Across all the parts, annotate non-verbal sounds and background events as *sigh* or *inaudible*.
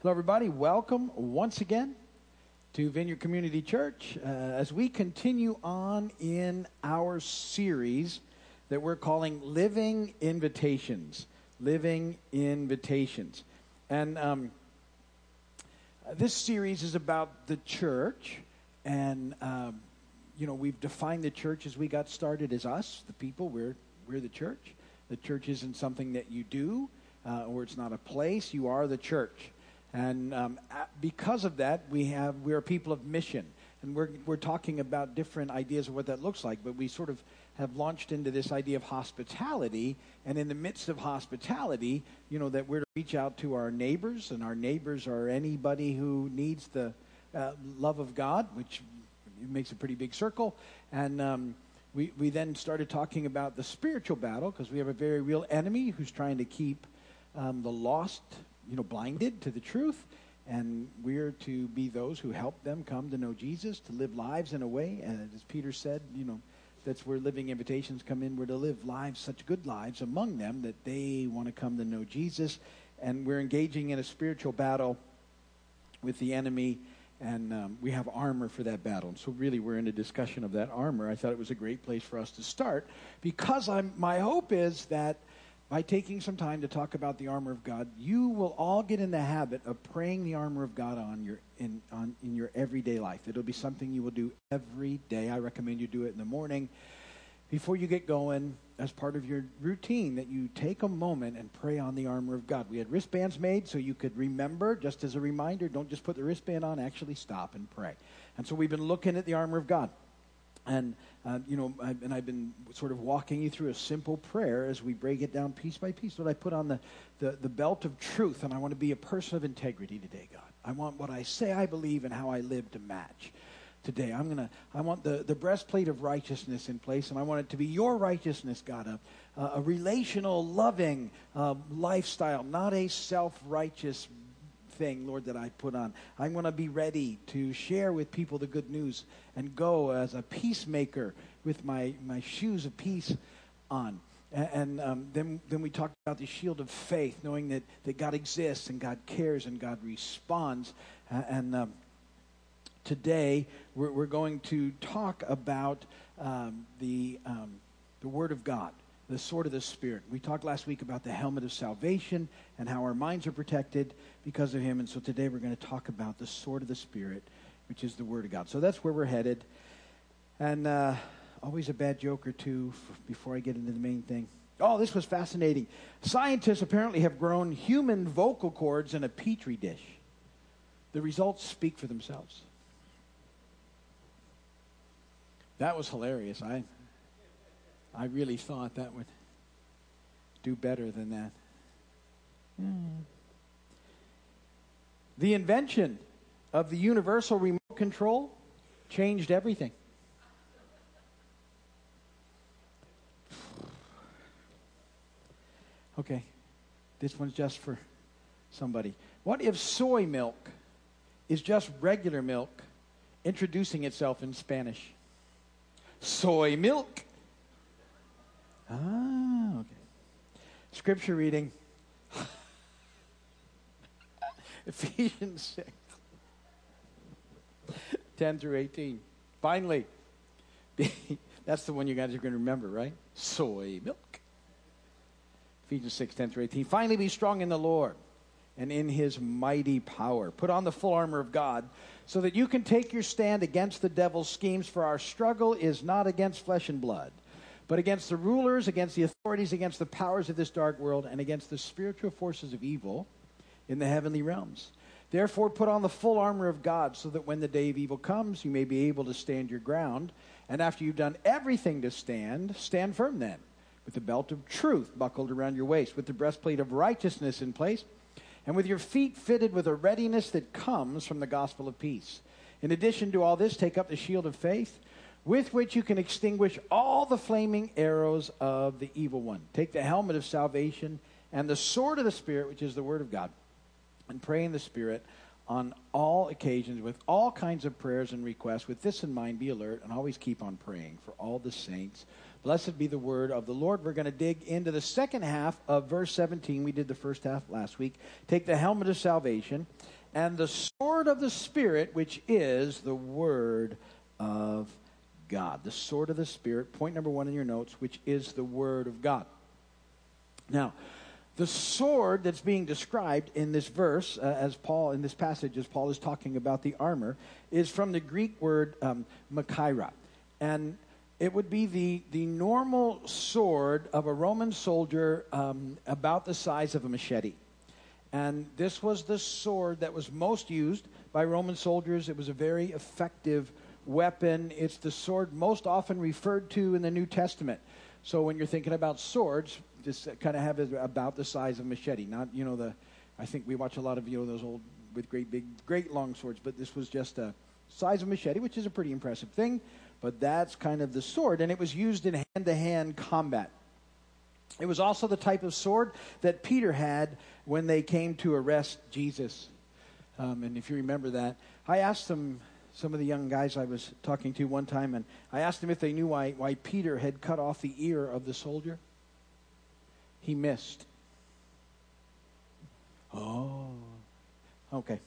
Hello, everybody. Welcome once again to Vineyard Community Church uh, as we continue on in our series that we're calling Living Invitations. Living Invitations. And um, this series is about the church. And, um, you know, we've defined the church as we got started as us, the people. We're, we're the church. The church isn't something that you do, uh, or it's not a place. You are the church. And um, because of that, we have we're people of mission, and we're we're talking about different ideas of what that looks like. But we sort of have launched into this idea of hospitality, and in the midst of hospitality, you know that we're to reach out to our neighbors, and our neighbors are anybody who needs the uh, love of God, which makes a pretty big circle, and. Um, we, we then started talking about the spiritual battle because we have a very real enemy who's trying to keep um, the lost you know, blinded to the truth. And we're to be those who help them come to know Jesus, to live lives in a way, and as Peter said, you know, that's where living invitations come in. We're to live lives, such good lives among them that they want to come to know Jesus. And we're engaging in a spiritual battle with the enemy, and um, we have armor for that battle. And so, really, we're in a discussion of that armor. I thought it was a great place for us to start because I'm, my hope is that by taking some time to talk about the armor of God, you will all get in the habit of praying the armor of God on your in on in your everyday life. It'll be something you will do every day. I recommend you do it in the morning before you get going as part of your routine that you take a moment and pray on the armor of God. We had wristbands made so you could remember just as a reminder, don't just put the wristband on, actually stop and pray. And so we've been looking at the armor of God. And, uh, you know, I, and I've been sort of walking you through a simple prayer as we break it down piece by piece. What I put on the, the, the belt of truth, and I want to be a person of integrity today, God. I want what I say I believe and how I live to match today. I'm gonna. I want the, the breastplate of righteousness in place, and I want it to be your righteousness, God, a, a relational, loving uh, lifestyle, not a self righteous thing, Lord, that I put on. I'm going to be ready to share with people the good news and go as a peacemaker with my, my shoes of peace on. And, um, then, then we talked about the shield of faith, knowing that, that God exists and God cares and God responds. And um, today we're, we're, going to talk about um, the, um, the Word of God the sword of the Spirit. We talked last week about the helmet of salvation and how our minds are protected because of Him. And so today we're going to talk about the sword of the Spirit, which is the Word of God. So that's where we're headed. And uh, always a bad joke or two before I get into the main thing. Oh, this was fascinating. Scientists apparently have grown human vocal cords in a petri dish. The results speak for themselves. That was hilarious. I I really thought that would do better than that. Mm. The invention of the universal remote control changed everything. Okay, this one's just for somebody. What if soy milk is just regular milk introducing itself in Spanish? Soy milk. Ah, okay. Scripture reading *laughs* Ephesians 6 10 through 18. Finally, *laughs* that's the one you guys are going to remember, right? Soy milk. Ephesians 6 10 through 18. Finally, be strong in the Lord and in his mighty power. Put on the full armor of God so that you can take your stand against the devil's schemes, for our struggle is not against flesh and blood but against the rulers, against the authorities, against the powers of this dark world, and against the spiritual forces of evil in the heavenly realms. Therefore, put on the full armor of God, so that when the day of evil comes, you may be able to stand your ground. And after you've done everything to stand, stand firm then, with the belt of truth buckled around your waist, with the breastplate of righteousness in place, and with your feet fitted with a readiness that comes from the gospel of peace. In addition to all this, take up the shield of faith with which you can extinguish all the flaming arrows of the evil one. Take the helmet of salvation and the sword of the Spirit, which is the Word of God, and pray in the Spirit on all occasions with all kinds of prayers and requests. With this in mind, be alert and always keep on praying for all the saints Blessed be the word of the Lord. We're going to dig into the second half of verse 17. We did the first half last week. Take the helmet of salvation and the sword of the Spirit, which is the word of God. The sword of the Spirit, point number one in your notes, which is the word of God. Now, the sword that's being described in this verse, uh, as Paul, in this passage, as Paul is talking about the armor, is from the Greek word um. And it would be the, the normal sword of a Roman soldier um, about the size of a machete. And this was the sword that was most used by Roman soldiers. It was a very effective weapon. It's the sword most often referred to in the New Testament. So when you're thinking about swords, just kind of have it about the size of machete. Not, you know, the, I think we watch a lot of, you know, those old, with great big, great long swords, but this was just a size of machete, which is a pretty impressive thing but that's kind of the sword, and it was used in hand to hand combat. It was also the type of sword that Peter had when they came to arrest Jesus. Um, and if you remember that, I asked them, some of the young guys I was talking to one time, and I asked them if they knew why, why Peter had cut off the ear of the soldier. He missed. Oh, okay.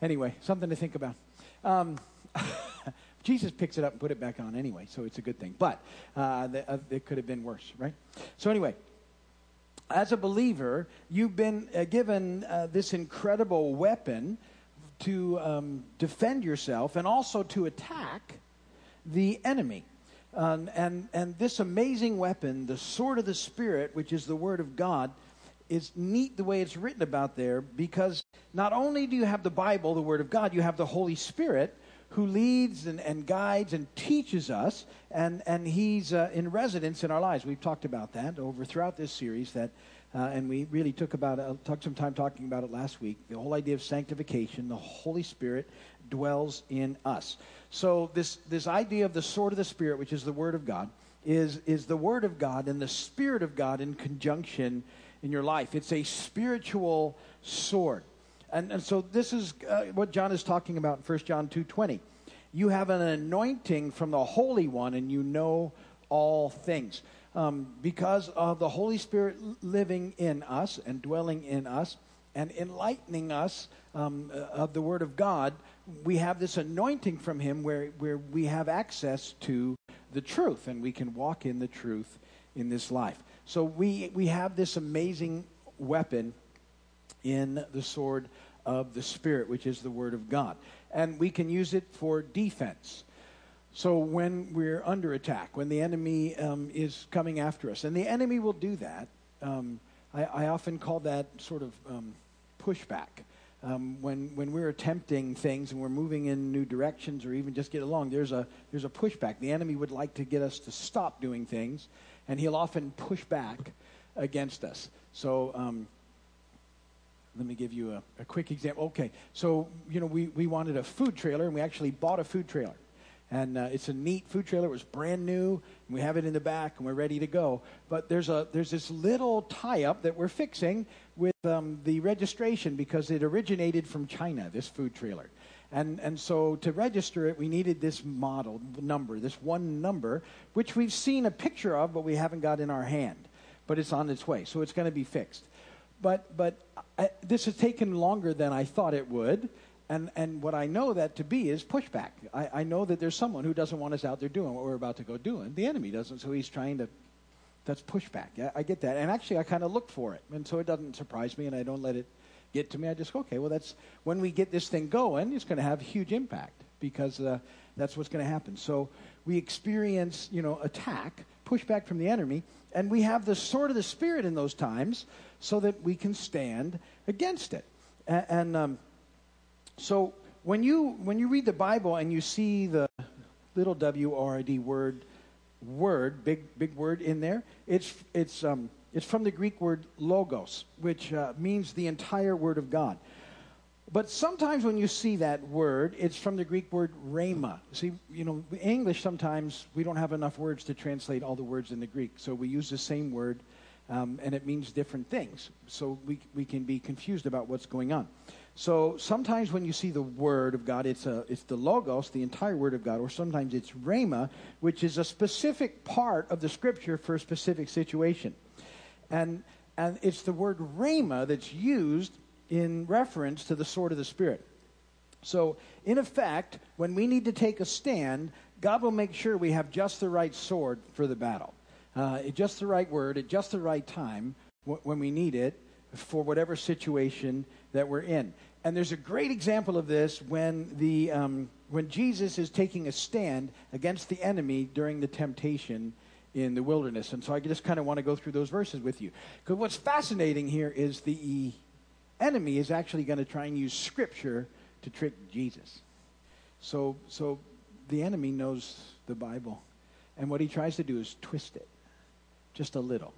Anyway, something to think about. Um, *laughs* Jesus picks it up and put it back on anyway, so it's a good thing. But uh, the, uh, it could have been worse, right? So anyway, as a believer, you've been uh, given uh, this incredible weapon to um, defend yourself and also to attack the enemy. Um, and, and this amazing weapon, the sword of the Spirit, which is the Word of God, is neat the way it's written about there because not only do you have the Bible, the Word of God, you have the Holy Spirit who leads and, and guides and teaches us, and, and he's uh, in residence in our lives. We've talked about that over throughout this series, that, uh, and we really took about took some time talking about it last week. The whole idea of sanctification, the Holy Spirit dwells in us. So this this idea of the sword of the Spirit, which is the Word of God, is is the Word of God and the Spirit of God in conjunction in your life. It's a spiritual sword. And, and so this is uh, what John is talking about in 1 John 2.20. You have an anointing from the Holy One and you know all things. Um, because of the Holy Spirit living in us and dwelling in us and enlightening us um, uh, of the Word of God, we have this anointing from Him where, where we have access to the truth and we can walk in the truth in this life. So we, we have this amazing weapon in the sword of the Spirit, which is the Word of God. And we can use it for defense. So when we're under attack, when the enemy um, is coming after us, and the enemy will do that, um, I, I, often call that sort of um, pushback. Um, when, when we're attempting things and we're moving in new directions or even just get along, there's a, there's a pushback. The enemy would like to get us to stop doing things, and he'll often push back against us. So um, let me give you a, a quick example. Okay, so, you know, we, we wanted a food trailer, and we actually bought a food trailer. And uh, it's a neat food trailer. It was brand new. And we have it in the back, and we're ready to go. But there's, a, there's this little tie up that we're fixing with um, the registration because it originated from China, this food trailer. And, and so to register it, we needed this model number, this one number, which we've seen a picture of, but we haven't got in our hand. But it's on its way, so it's going to be fixed. But, but I, this has taken longer than I thought it would. And, and what I know that to be is pushback. I, I know that there's someone who doesn't want us out there doing what we're about to go doing. The enemy doesn't, so he's trying to. That's pushback. I, I get that. And actually, I kind of look for it. And so it doesn't surprise me, and I don't let it get to me. I just go, okay, well, that's when we get this thing going, it's going to have a huge impact because uh, that's what's going to happen. So we experience, you know, attack, pushback from the enemy, and we have the sword of the Spirit in those times so that we can stand against it. And, and um, so when you when you read the Bible and you see the little W R I D word word big big word in there, it's it's um, it's from the Greek word logos, which uh, means the entire Word of God. But sometimes when you see that word, it's from the Greek word rhema. See, you know, English sometimes we don't have enough words to translate all the words in the Greek, so we use the same word um, and it means different things. So we, we can be confused about what's going on. So sometimes when you see the Word of God, it's, a, it's the Logos, the entire Word of God, or sometimes it's Rhema, which is a specific part of the Scripture for a specific situation. And, and it's the word Rhema that's used in reference to the sword of the Spirit. So, in effect, when we need to take a stand, God will make sure we have just the right sword for the battle, uh, just the right word at just the right time when we need it for whatever situation that we're in. And there's a great example of this when, the, um, when Jesus is taking a stand against the enemy during the temptation in the wilderness. And so I just kind of want to go through those verses with you. Because what's fascinating here is the enemy is actually going to try and use Scripture to trick Jesus. So, so the enemy knows the Bible. And what he tries to do is twist it just a little.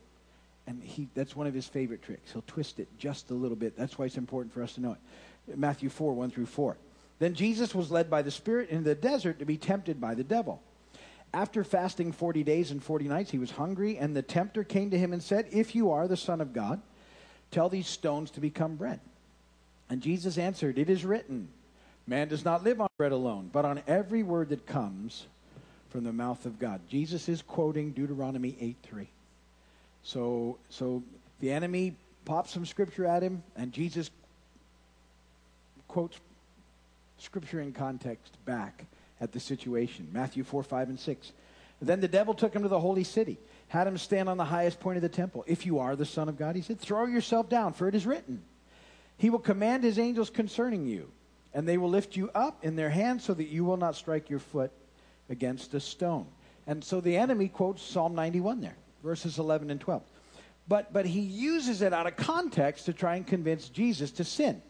And he, that's one of his favorite tricks. He'll twist it just a little bit. That's why it's important for us to know it. Matthew 4, 1 through 4. Then Jesus was led by the Spirit into the desert to be tempted by the devil. After fasting 40 days and 40 nights, he was hungry, and the tempter came to him and said, If you are the Son of God, tell these stones to become bread. And Jesus answered, It is written, Man does not live on bread alone, but on every word that comes from the mouth of God. Jesus is quoting Deuteronomy 8 3. So, so the enemy pops some scripture at him, and Jesus quotes scripture in context back at the situation. Matthew 4, 5, and 6. Then the devil took him to the holy city, had him stand on the highest point of the temple. If you are the Son of God, he said, throw yourself down, for it is written, He will command His angels concerning you, and they will lift you up in their hands so that you will not strike your foot against a stone. And so the enemy quotes Psalm 91 there, verses 11 and 12. But, but he uses it out of context to try and convince Jesus to sin.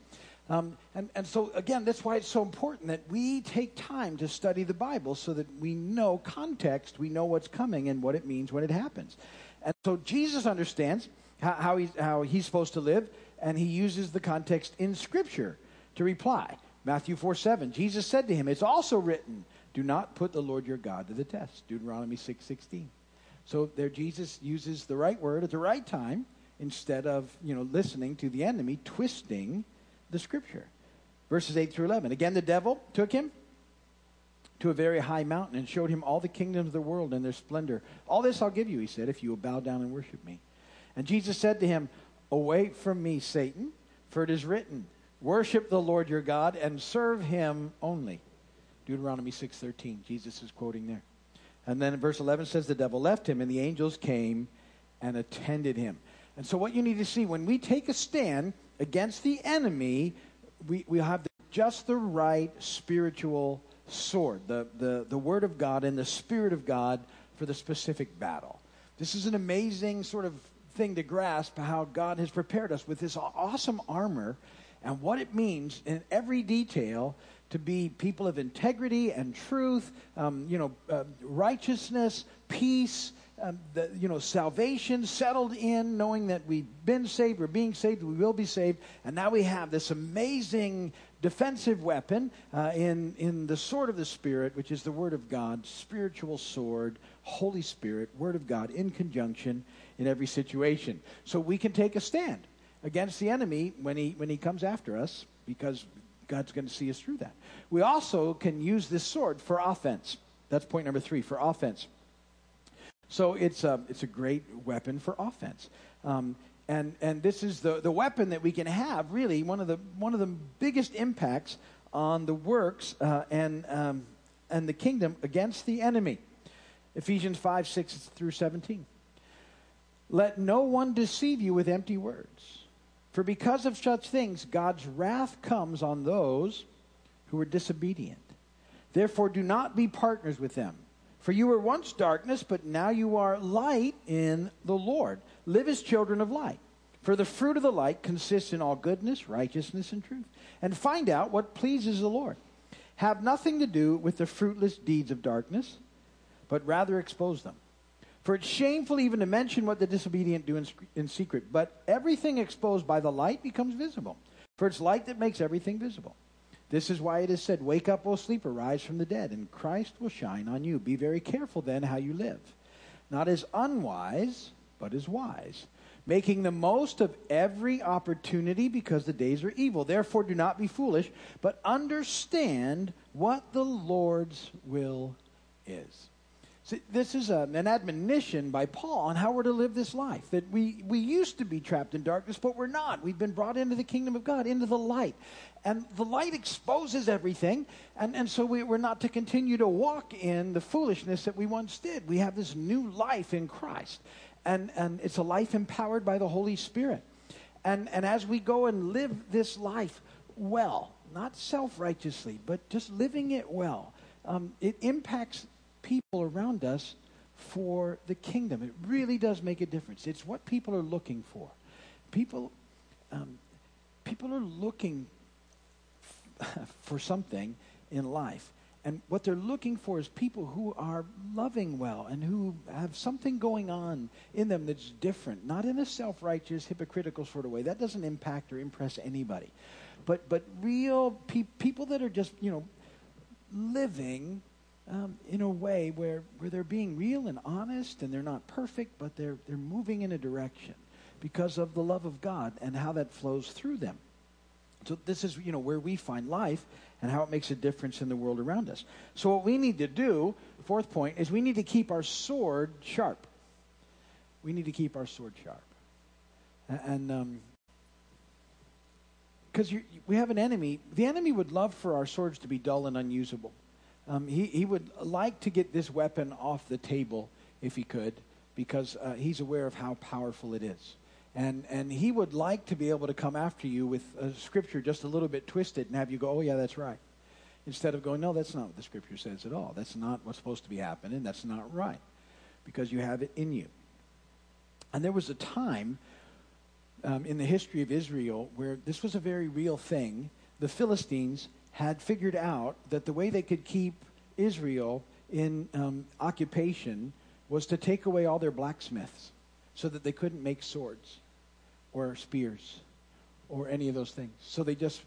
Um, and, and so, again, that's why it's so important that we take time to study the Bible so that we know context, we know what's coming and what it means when it happens. And so Jesus understands how, how, he's, how he's supposed to live, and he uses the context in Scripture to reply. Matthew 4 7, Jesus said to him, It's also written, do not put the Lord your God to the test. Deuteronomy 6 16. So there Jesus uses the right word at the right time instead of, you know, listening to the enemy, twisting the scripture. Verses 8 through 11. Again, the devil took him to a very high mountain and showed him all the kingdoms of the world and their splendor. All this I'll give you, he said, if you will bow down and worship me. And Jesus said to him, Away from me, Satan, for it is written, Worship the Lord your God and serve him only. Deuteronomy 6:13. Jesus is quoting there. And then verse 11 says the devil left him and the angels came and attended him. And so what you need to see when we take a stand against the enemy, we, we have just the right spiritual sword, the, the, the Word of God and the Spirit of God for the specific battle. This is an amazing sort of thing to grasp how God has prepared us with this awesome armor and what it means in every detail to be people of integrity and truth, um, you know, uh, righteousness, peace, um, the, you know, salvation settled in, knowing that we've been saved, we're being saved, we will be saved, and now we have this amazing defensive weapon uh, in, in the sword of the Spirit, which is the Word of God, spiritual sword, Holy Spirit, Word of God, in conjunction in every situation. So we can take a stand against the enemy when he, when he comes after us, because God's going to see us through that. We also can use this sword for offense. That's point number three, for offense. So it's a, it's a great weapon for offense. Um, and, and this is the, the weapon that we can have, really, one of the, one of the biggest impacts on the works uh, and, um, and the kingdom against the enemy. Ephesians 5 6 through 17. Let no one deceive you with empty words. For because of such things, God's wrath comes on those who are disobedient. Therefore, do not be partners with them. For you were once darkness, but now you are light in the Lord. Live as children of light. For the fruit of the light consists in all goodness, righteousness, and truth. And find out what pleases the Lord. Have nothing to do with the fruitless deeds of darkness, but rather expose them. For it's shameful even to mention what the disobedient do in, in secret, but everything exposed by the light becomes visible. For it's light that makes everything visible. This is why it is said, Wake up, O sleeper, rise from the dead, and Christ will shine on you. Be very careful then how you live, not as unwise, but as wise, making the most of every opportunity because the days are evil. Therefore, do not be foolish, but understand what the Lord's will is. See, this is a, an admonition by Paul on how we're to live this life. That we, we used to be trapped in darkness, but we're not. We've been brought into the kingdom of God, into the light. And the light exposes everything, and, and so we, we're not to continue to walk in the foolishness that we once did. We have this new life in Christ, and, and it's a life empowered by the Holy Spirit. And, and as we go and live this life well, not self righteously, but just living it well, um, it impacts people around us for the kingdom. It really does make a difference. It's what people are looking for. People, um, people are looking *laughs* for something in life. And what they're looking for is people who are loving well and who have something going on in them that's different, not in a self righteous, hypocritical sort of way. That doesn't impact or impress anybody. But, but real pe- people that are just, you know, living um, in a way where, where they're being real and honest and they're not perfect, but they're, they're moving in a direction because of the love of God and how that flows through them. So this is, you know, where we find life and how it makes a difference in the world around us. So what we need to do, fourth point, is we need to keep our sword sharp. We need to keep our sword sharp. And because um, we have an enemy, the enemy would love for our swords to be dull and unusable. Um, he, he would like to get this weapon off the table if he could, because uh, he's aware of how powerful it is. And, and he would like to be able to come after you with a scripture just a little bit twisted and have you go, oh, yeah, that's right. Instead of going, no, that's not what the scripture says at all. That's not what's supposed to be happening. That's not right. Because you have it in you. And there was a time um, in the history of Israel where this was a very real thing. The Philistines had figured out that the way they could keep Israel in um, occupation was to take away all their blacksmiths so that they couldn't make swords or spears or any of those things. So they just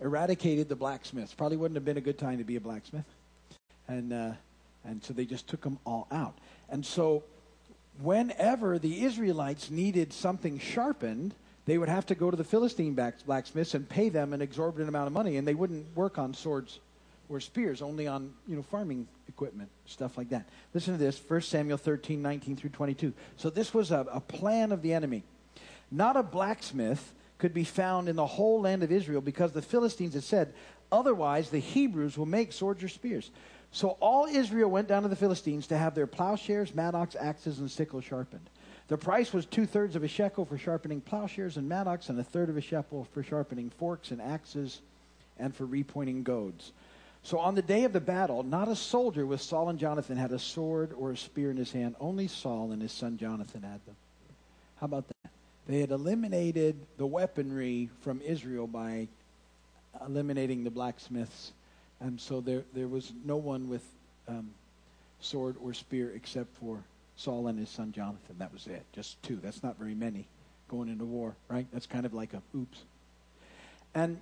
eradicated the blacksmiths. Probably wouldn't have been a good time to be a blacksmith. And, uh, and so they just took them all out. And so whenever the Israelites needed something sharpened, they would have to go to the Philistine blacksmiths and pay them an exorbitant amount of money, and they wouldn't work on swords or spears, only on you know farming equipment, stuff like that. Listen to this, 1 Samuel 13, 19 through 22. So this was a, a plan of the enemy. Not a blacksmith could be found in the whole land of Israel because the Philistines had said, otherwise the Hebrews will make swords or spears. So all Israel went down to the Philistines to have their plowshares, mattocks, axes, and sickles sharpened. The price was two thirds of a shekel for sharpening plowshares and mattocks, and a third of a shekel for sharpening forks and axes and for repointing goads. So on the day of the battle, not a soldier with Saul and Jonathan had a sword or a spear in his hand. Only Saul and his son Jonathan had them. How about that? They had eliminated the weaponry from Israel by eliminating the blacksmiths. And so there, there was no one with um, sword or spear except for Saul and his son Jonathan. That was it. Just two. That's not very many going into war, right? That's kind of like a oops. And,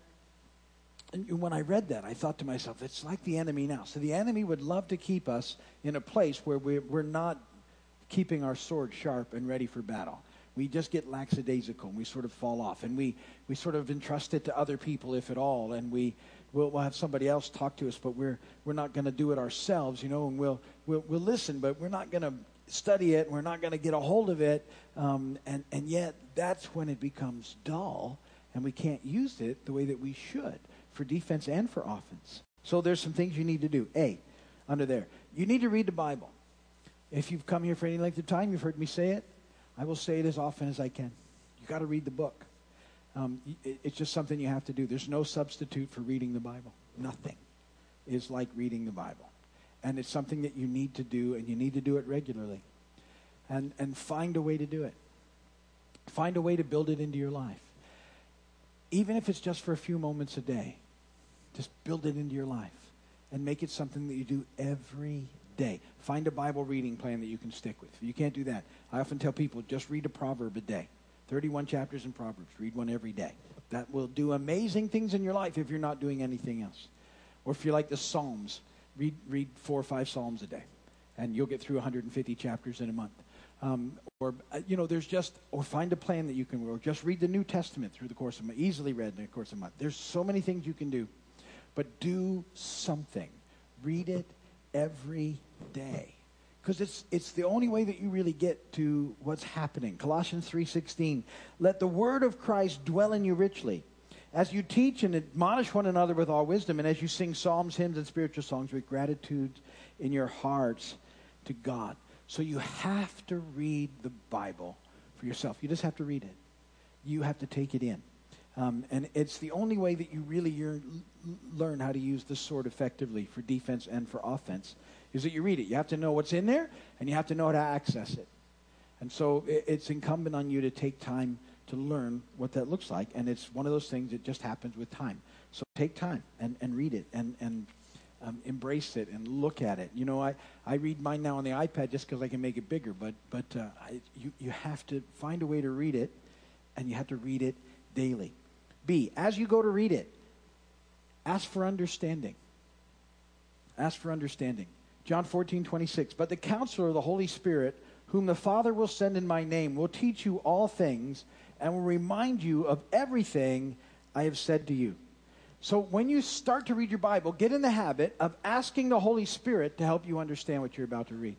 and when I read that, I thought to myself, it's like the enemy now. So the enemy would love to keep us in a place where we're, we're not keeping our sword sharp and ready for battle. We just get lackadaisical and we sort of fall off. And we, we sort of entrust it to other people, if at all. And we, we'll, we'll have somebody else talk to us, but we're, we're not going to do it ourselves, you know, and we'll, we'll, we'll listen, but we're not going to study it. We're not going to get a hold of it. Um, and, and yet, that's when it becomes dull, and we can't use it the way that we should for defense and for offense. So there's some things you need to do. A, under there, you need to read the Bible. If you've come here for any length of time, you've heard me say it. I will say it as often as I can. You got to read the book. Um, it, it's just something you have to do. There's no substitute for reading the Bible. Nothing is like reading the Bible and it's something that you need to do, and you need to do it regularly. And, and find a way to do it. Find a way to build it into your life. Even if it's just for a few moments a day, just build it into your life and make it something that you do every day. Find a Bible reading plan that you can stick with. You can't do that, I often tell people just read a proverb a day. 31 chapters in Proverbs. Read one every day. That will do amazing things in your life if you're not doing anything else. Or if you like the Psalms, read, read four or five Psalms a day, and you'll get through 150 chapters in a month. Um, or, uh, you know, there's just, or find a plan that you can, or just read the New Testament through the course of a easily read in the course of a month. There's so many things you can do. But do something. Read it every day. Because it's, it's the only way that you really get to what's happening. Colossians 3.16, let the word of Christ dwell in you richly as you teach and admonish one another with all wisdom, and as you sing psalms, hymns, and spiritual songs with gratitude in your hearts to God. So you have to read the Bible for yourself. You just have to read it. You have to take it in. Um, and it's the only way that you really learn how to use the sword effectively for defense and for offense is that you read it. You have to know what's in there, and you have to know how to access it. And so it's incumbent on you to take time to learn what that looks like. And it's one of those things that just happens with time. So take time and, and read it and, and um, embrace it and look at it. You know, I, I read mine now on the iPad just because I can make it bigger, but, but uh, I, you, you have to find a way to read it, and you have to read it daily. B, as you go to read it, ask for understanding. Ask for understanding. John 14, 26. But the counselor, the Holy Spirit, whom the Father will send in my name, will teach you all things and will remind you of everything I have said to you. So when you start to read your Bible, get in the habit of asking the Holy Spirit to help you understand what you're about to read.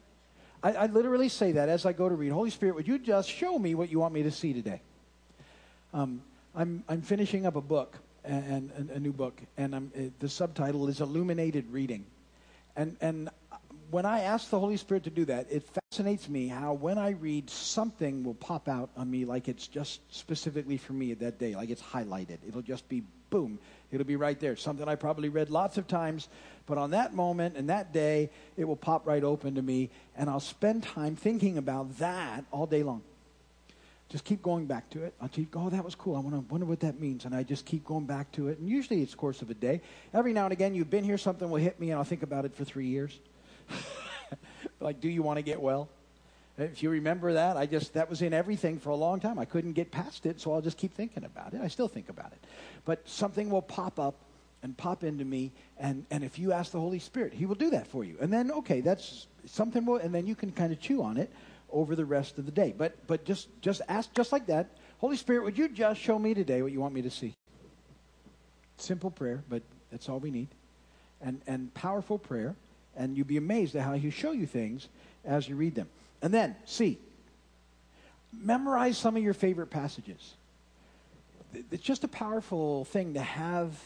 I, I literally say that as I go to read. Holy Spirit, would you just show me what you want me to see today? Um, I'm, I'm finishing up a book, and, and a new book, and I'm, the subtitle is Illuminated Reading. And, and when I ask the Holy Spirit to do that, it fascinates me how when I read, something will pop out on me like it's just specifically for me that day, like it's highlighted. It'll just be boom, it'll be right there. Something I probably read lots of times, but on that moment and that day, it will pop right open to me, and I'll spend time thinking about that all day long. Just keep going back to it. I'll keep, oh, that was cool. I want to wonder what that means. And I just keep going back to it. And usually it's course of a day. Every now and again, you've been here, something will hit me, and I'll think about it for three years. *laughs* like, do you want to get well? If you remember that, I just, that was in everything for a long time. I couldn't get past it, so I'll just keep thinking about it. I still think about it. But something will pop up and pop into me, and, and if you ask the Holy Spirit, He will do that for you. And then, okay, that's something, will, and then you can kind of chew on it over the rest of the day. But, but just, just ask, just like that, Holy Spirit, would you just show me today what you want me to see? Simple prayer, but that's all we need. And, and powerful prayer and you'd be amazed at how he'll show you things as you read them. And then, C, memorize some of your favorite passages. It's just a powerful thing to have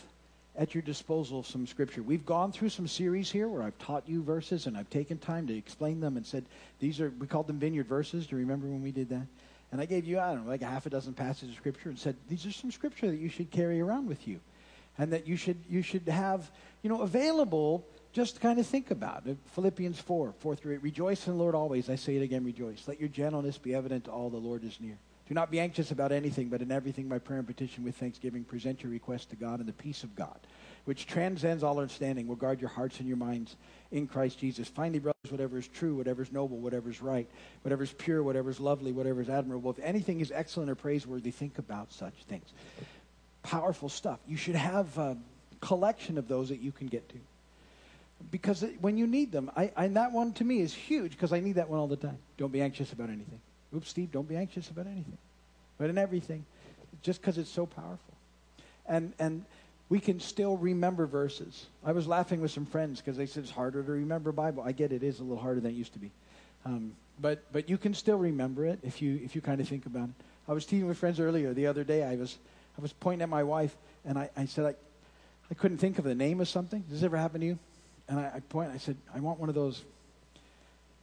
at your disposal some scripture. We've gone through some series here where I've taught you verses and I've taken time to explain them and said, these are, we called them vineyard verses. Do you remember when we did that? And I gave you, I don't know, like a half a dozen passages of scripture and said, these are some scripture that you should carry around with you and that you should, you should have, you know, available just kind of think about it. Philippians 4, 4 through 8. Rejoice in the Lord always. I say it again, rejoice. Let your gentleness be evident to all the Lord is near. Do not be anxious about anything, but in everything by prayer and petition with thanksgiving, present your requests to God, and the peace of God, which transcends all understanding, will guard your hearts and your minds in Christ Jesus. Finally, brothers, whatever is true, whatever is noble, whatever is right, whatever is pure, whatever is lovely, whatever is admirable, if anything is excellent or praiseworthy, think about such things. Powerful stuff. You should have a collection of those that you can get to because it, when you need them, I, and that one to me is huge because I need that one all the time. Don't be anxious about anything. Oops, Steve, don't be anxious about anything, but in everything, just because it's so powerful. And and we can still remember verses. I was laughing with some friends because they said it's harder to remember Bible. I get it, it is a little harder than it used to be, um, but but you can still remember it if you if you kind of think about it. I was teasing with friends earlier the other day. I was I was pointing at my wife and I, I said I I couldn't think of the name of something. Does this ever happen to you? And I, I point. I said, I want one of those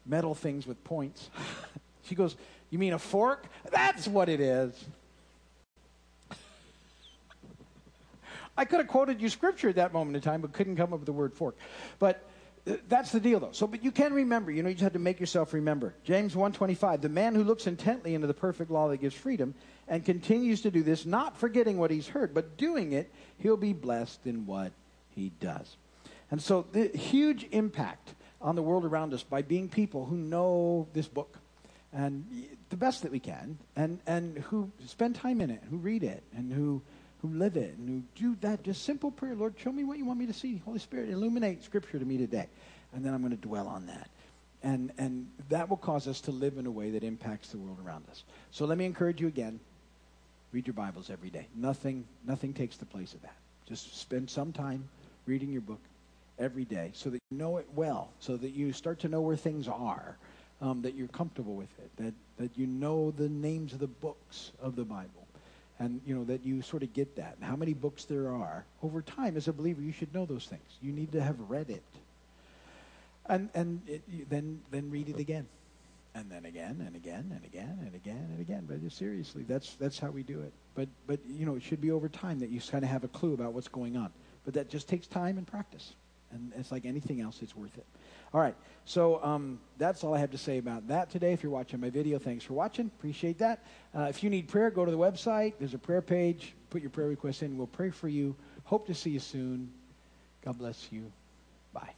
metal things with points. *laughs* she goes, You mean a fork? That's what it is. *laughs* I could have quoted you scripture at that moment in time, but couldn't come up with the word fork. But uh, that's the deal, though. So, but you can remember. You know, you just have to make yourself remember. James 1.25, the man who looks intently into the perfect law that gives freedom and continues to do this, not forgetting what he's heard, but doing it, he'll be blessed in what he does. And so, the huge impact on the world around us by being people who know this book and the best that we can and, and who spend time in it, who read it, and who, who live it, and who do that just simple prayer Lord, show me what you want me to see. Holy Spirit, illuminate Scripture to me today. And then I'm going to dwell on that. And, and that will cause us to live in a way that impacts the world around us. So let me encourage you again read your Bibles every day. Nothing, nothing takes the place of that. Just spend some time reading your book every day so that you know it well, so that you start to know where things are, um, that you're comfortable with it, that, that you know the names of the books of the Bible. And you know that you sort of get that. And how many books there are over time as a believer, you should know those things. You need to have read it, and and it, then then read it again, and then again and again and again and again and again. But seriously, that's that's how we do it. But but you know it should be over time that you kind of have a clue about what's going on. But that just takes time and practice. And it's like anything else, it's worth it. All right. So um, that's all I have to say about that today. If you're watching my video, thanks for watching. Appreciate that. Uh, if you need prayer, go to the website. There's a prayer page. Put your prayer request in. We'll pray for you. Hope to see you soon. God bless you. Bye.